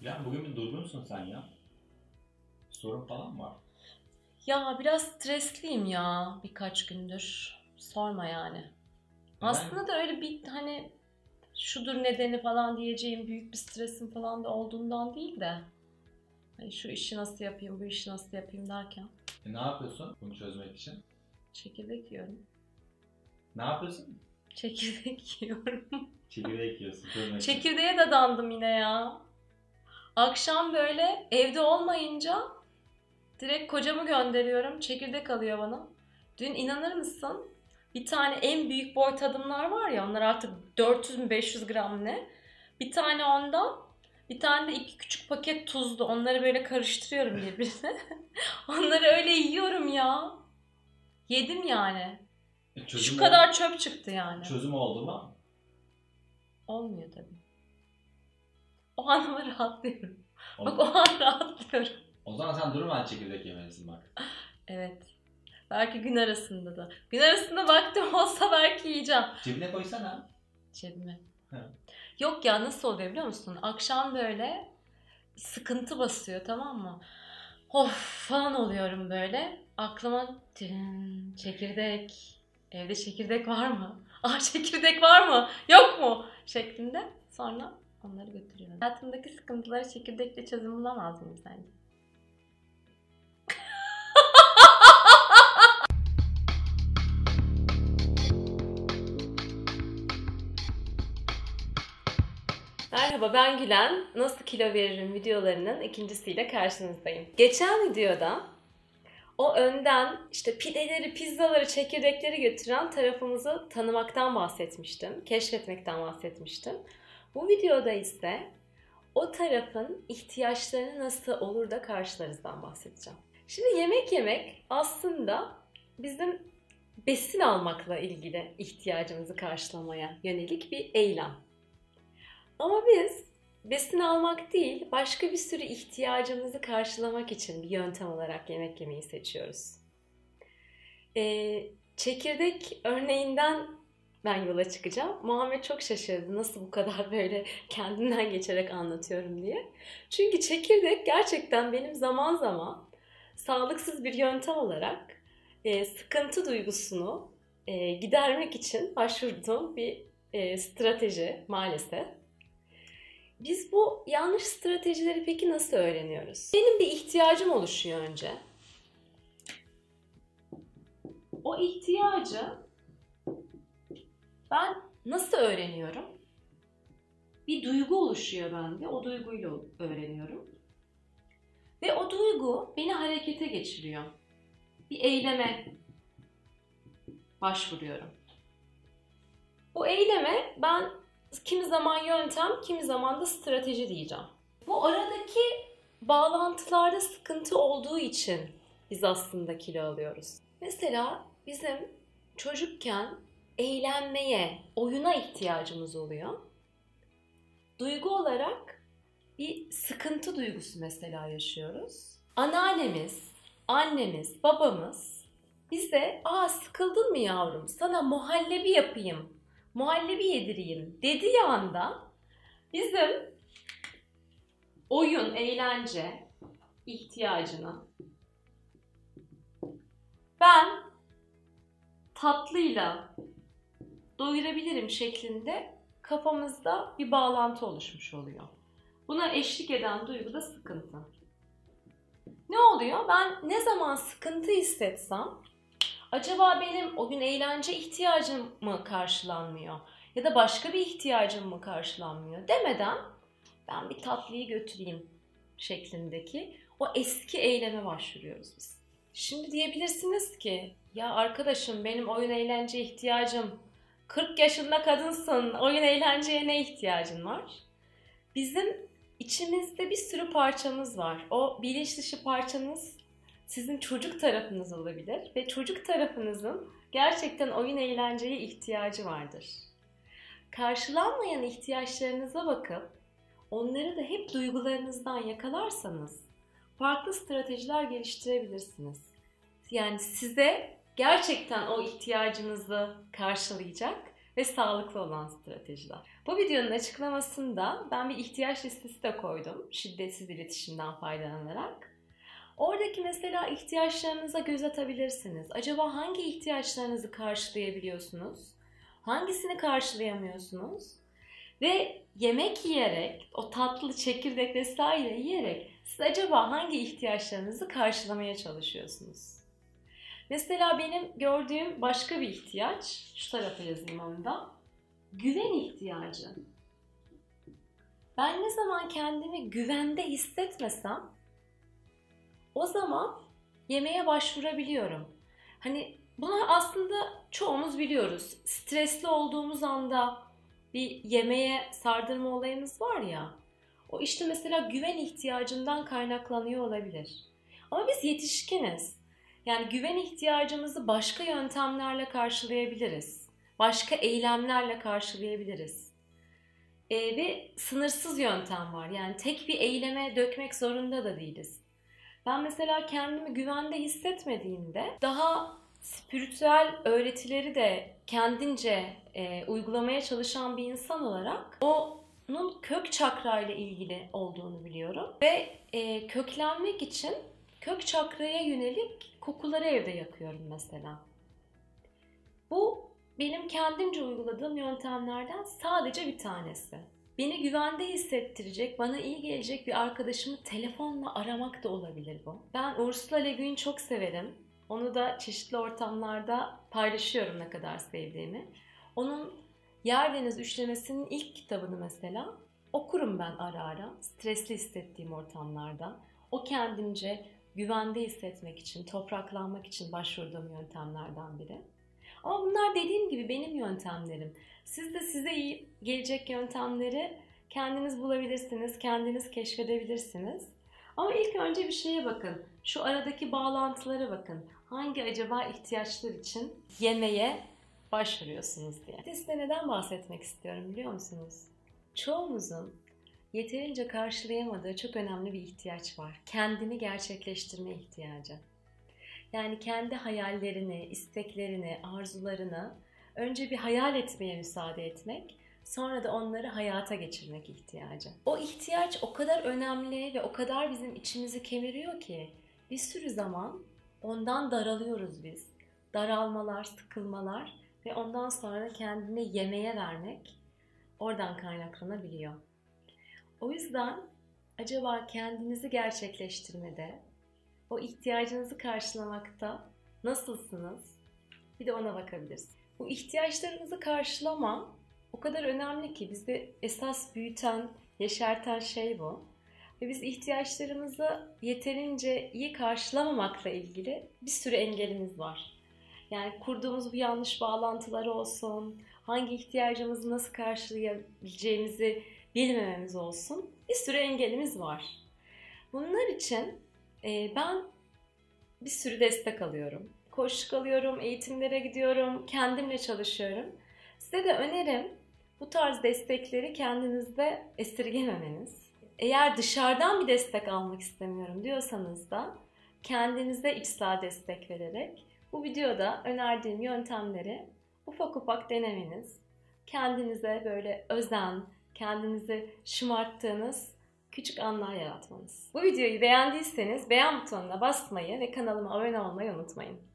Ya bugün bir durgunsun sen ya. Sorun falan mı var? Ya biraz stresliyim ya birkaç gündür. Sorma yani. Aslında da öyle bir hani şudur nedeni falan diyeceğim büyük bir stresim falan da olduğundan değil de hani şu işi nasıl yapayım, bu işi nasıl yapayım derken E, ne yapıyorsun bunu çözmek için? çekirdek yiyorum. Ne yapıyorsun? Çekirdek yiyorum. Çekirdek yiyorsun. Çekirdeğe dadandım yine ya. Akşam böyle evde olmayınca direkt kocamı gönderiyorum. Çekirdek alıyor bana. Dün inanır mısın? Bir tane en büyük boy tadımlar var ya onlar artık 400 mü 500 gram ne? Bir tane ondan bir tane de iki küçük paket tuzlu. Onları böyle karıştırıyorum birbirine. onları öyle yiyorum ya. Yedim yani. E, çözüm Şu kadar çöp çıktı yani. Çözüm oldu mu? Olmuyor tabii. O an ama rahatlıyorum. O, Bak o an rahatlıyorum. o zaman sen durmadan çekirdek yemelisin bak. Evet. Belki gün arasında da. Gün arasında vaktim olsa belki yiyeceğim. Cebine koysana. Cebime. He. Yok ya nasıl oluyor biliyor musun? Akşam böyle sıkıntı basıyor tamam mı? Of falan oluyorum böyle. Aklıma tın, çekirdek. Evde çekirdek var mı? Aa çekirdek var mı? Yok mu? Şeklinde. Sonra onları götürüyorum. Hayatımdaki sıkıntıları çekirdekle çözüm bulamaz mıyım sence? Merhaba ben Gülen. Nasıl kilo veririm videolarının ikincisiyle karşınızdayım. Geçen videoda o önden işte pideleri, pizzaları, çekirdekleri götüren tarafımızı tanımaktan bahsetmiştim. Keşfetmekten bahsetmiştim. Bu videoda ise o tarafın ihtiyaçlarını nasıl olur da karşılarızdan bahsedeceğim. Şimdi yemek yemek aslında bizim besin almakla ilgili ihtiyacımızı karşılamaya yönelik bir eylem. Ama biz besin almak değil, başka bir sürü ihtiyacımızı karşılamak için bir yöntem olarak yemek yemeyi seçiyoruz. Ee, çekirdek örneğinden ben yola çıkacağım. Muhammed çok şaşırdı nasıl bu kadar böyle kendimden geçerek anlatıyorum diye. Çünkü çekirdek gerçekten benim zaman zaman sağlıksız bir yöntem olarak e, sıkıntı duygusunu e, gidermek için başvurduğum bir e, strateji maalesef. Biz bu yanlış stratejileri peki nasıl öğreniyoruz? Benim bir ihtiyacım oluşuyor önce. O ihtiyacı ben nasıl öğreniyorum? Bir duygu oluşuyor bende. O duyguyla öğreniyorum. Ve o duygu beni harekete geçiriyor. Bir eyleme başvuruyorum. Bu eyleme ben kimi zaman yöntem, kimi zaman da strateji diyeceğim. Bu aradaki bağlantılarda sıkıntı olduğu için biz aslında kilo alıyoruz. Mesela bizim çocukken eğlenmeye, oyuna ihtiyacımız oluyor. Duygu olarak bir sıkıntı duygusu mesela yaşıyoruz. Anneannemiz, annemiz, babamız bize ''Aa sıkıldın mı yavrum? Sana muhallebi yapayım, muhallebi yedireyim dediği anda bizim oyun, eğlence ihtiyacını ben tatlıyla doyurabilirim şeklinde kafamızda bir bağlantı oluşmuş oluyor. Buna eşlik eden duygu da sıkıntı. Ne oluyor? Ben ne zaman sıkıntı hissetsem acaba benim o gün eğlence ihtiyacım mı karşılanmıyor ya da başka bir ihtiyacım mı karşılanmıyor demeden ben bir tatlıyı götüreyim şeklindeki o eski eyleme başvuruyoruz biz. Şimdi diyebilirsiniz ki ya arkadaşım benim oyun eğlence ihtiyacım 40 yaşında kadınsın oyun eğlenceye ne ihtiyacın var? Bizim içimizde bir sürü parçamız var. O bilinç dışı parçanız sizin çocuk tarafınız olabilir ve çocuk tarafınızın gerçekten oyun eğlenceye ihtiyacı vardır. Karşılanmayan ihtiyaçlarınıza bakıp onları da hep duygularınızdan yakalarsanız farklı stratejiler geliştirebilirsiniz. Yani size gerçekten o ihtiyacınızı karşılayacak ve sağlıklı olan stratejiler. Bu videonun açıklamasında ben bir ihtiyaç listesi de koydum şiddetsiz iletişimden faydalanarak. Oradaki mesela ihtiyaçlarınıza göz atabilirsiniz. Acaba hangi ihtiyaçlarınızı karşılayabiliyorsunuz? Hangisini karşılayamıyorsunuz? Ve yemek yiyerek, o tatlı çekirdek vesaire yiyerek siz acaba hangi ihtiyaçlarınızı karşılamaya çalışıyorsunuz? Mesela benim gördüğüm başka bir ihtiyaç, şu tarafa yazayım onu da. Güven ihtiyacı. Ben ne zaman kendimi güvende hissetmesem o zaman yemeğe başvurabiliyorum. Hani bunu aslında çoğumuz biliyoruz. Stresli olduğumuz anda bir yemeğe sardırma olayımız var ya. O işte mesela güven ihtiyacından kaynaklanıyor olabilir. Ama biz yetişkiniz. Yani güven ihtiyacımızı başka yöntemlerle karşılayabiliriz. Başka eylemlerle karşılayabiliriz. Ee, ve sınırsız yöntem var. Yani tek bir eyleme dökmek zorunda da değiliz. Ben mesela kendimi güvende hissetmediğimde daha spiritüel öğretileri de kendince e, uygulamaya çalışan bir insan olarak onun kök çakra ile ilgili olduğunu biliyorum. Ve e, köklenmek için kök çakraya yönelik kokuları evde yakıyorum mesela. Bu benim kendimce uyguladığım yöntemlerden sadece bir tanesi. Beni güvende hissettirecek, bana iyi gelecek bir arkadaşımı telefonla aramak da olabilir bu. Ben Ursula Le Guin çok severim. Onu da çeşitli ortamlarda paylaşıyorum ne kadar sevdiğimi. Onun Yer Deniz Üçlemesi'nin ilk kitabını mesela okurum ben ara ara. Stresli hissettiğim ortamlarda. O kendince güvende hissetmek için, topraklanmak için başvurduğum yöntemlerden biri. Ama bunlar dediğim gibi benim yöntemlerim. Siz de size iyi gelecek yöntemleri kendiniz bulabilirsiniz, kendiniz keşfedebilirsiniz. Ama ilk önce bir şeye bakın. Şu aradaki bağlantılara bakın. Hangi acaba ihtiyaçlar için yemeğe başvuruyorsunuz diye. Size neden bahsetmek istiyorum biliyor musunuz? Çoğumuzun yeterince karşılayamadığı çok önemli bir ihtiyaç var. Kendini gerçekleştirme ihtiyacı. Yani kendi hayallerini, isteklerini, arzularını önce bir hayal etmeye müsaade etmek, sonra da onları hayata geçirmek ihtiyacı. O ihtiyaç o kadar önemli ve o kadar bizim içimizi kemiriyor ki bir sürü zaman ondan daralıyoruz biz. Daralmalar, sıkılmalar ve ondan sonra kendini yemeğe vermek oradan kaynaklanabiliyor. O yüzden acaba kendinizi gerçekleştirmede, o ihtiyacınızı karşılamakta nasılsınız? Bir de ona bakabiliriz. Bu ihtiyaçlarınızı karşılama o kadar önemli ki bizi esas büyüten, yeşerten şey bu. Ve biz ihtiyaçlarımızı yeterince iyi karşılamamakla ilgili bir sürü engelimiz var. Yani kurduğumuz bu yanlış bağlantılar olsun, hangi ihtiyacımızı nasıl karşılayabileceğimizi bilmememiz olsun bir sürü engelimiz var. Bunlar için e, ben bir sürü destek alıyorum. Koşuk alıyorum, eğitimlere gidiyorum, kendimle çalışıyorum. Size de önerim bu tarz destekleri kendinizde esirgememeniz. Eğer dışarıdan bir destek almak istemiyorum diyorsanız da kendinize içsel destek vererek bu videoda önerdiğim yöntemleri ufak ufak denemeniz, kendinize böyle özen, kendinizi şımarttığınız küçük anlar yaratmanız. Bu videoyu beğendiyseniz beğen butonuna basmayı ve kanalıma abone olmayı unutmayın.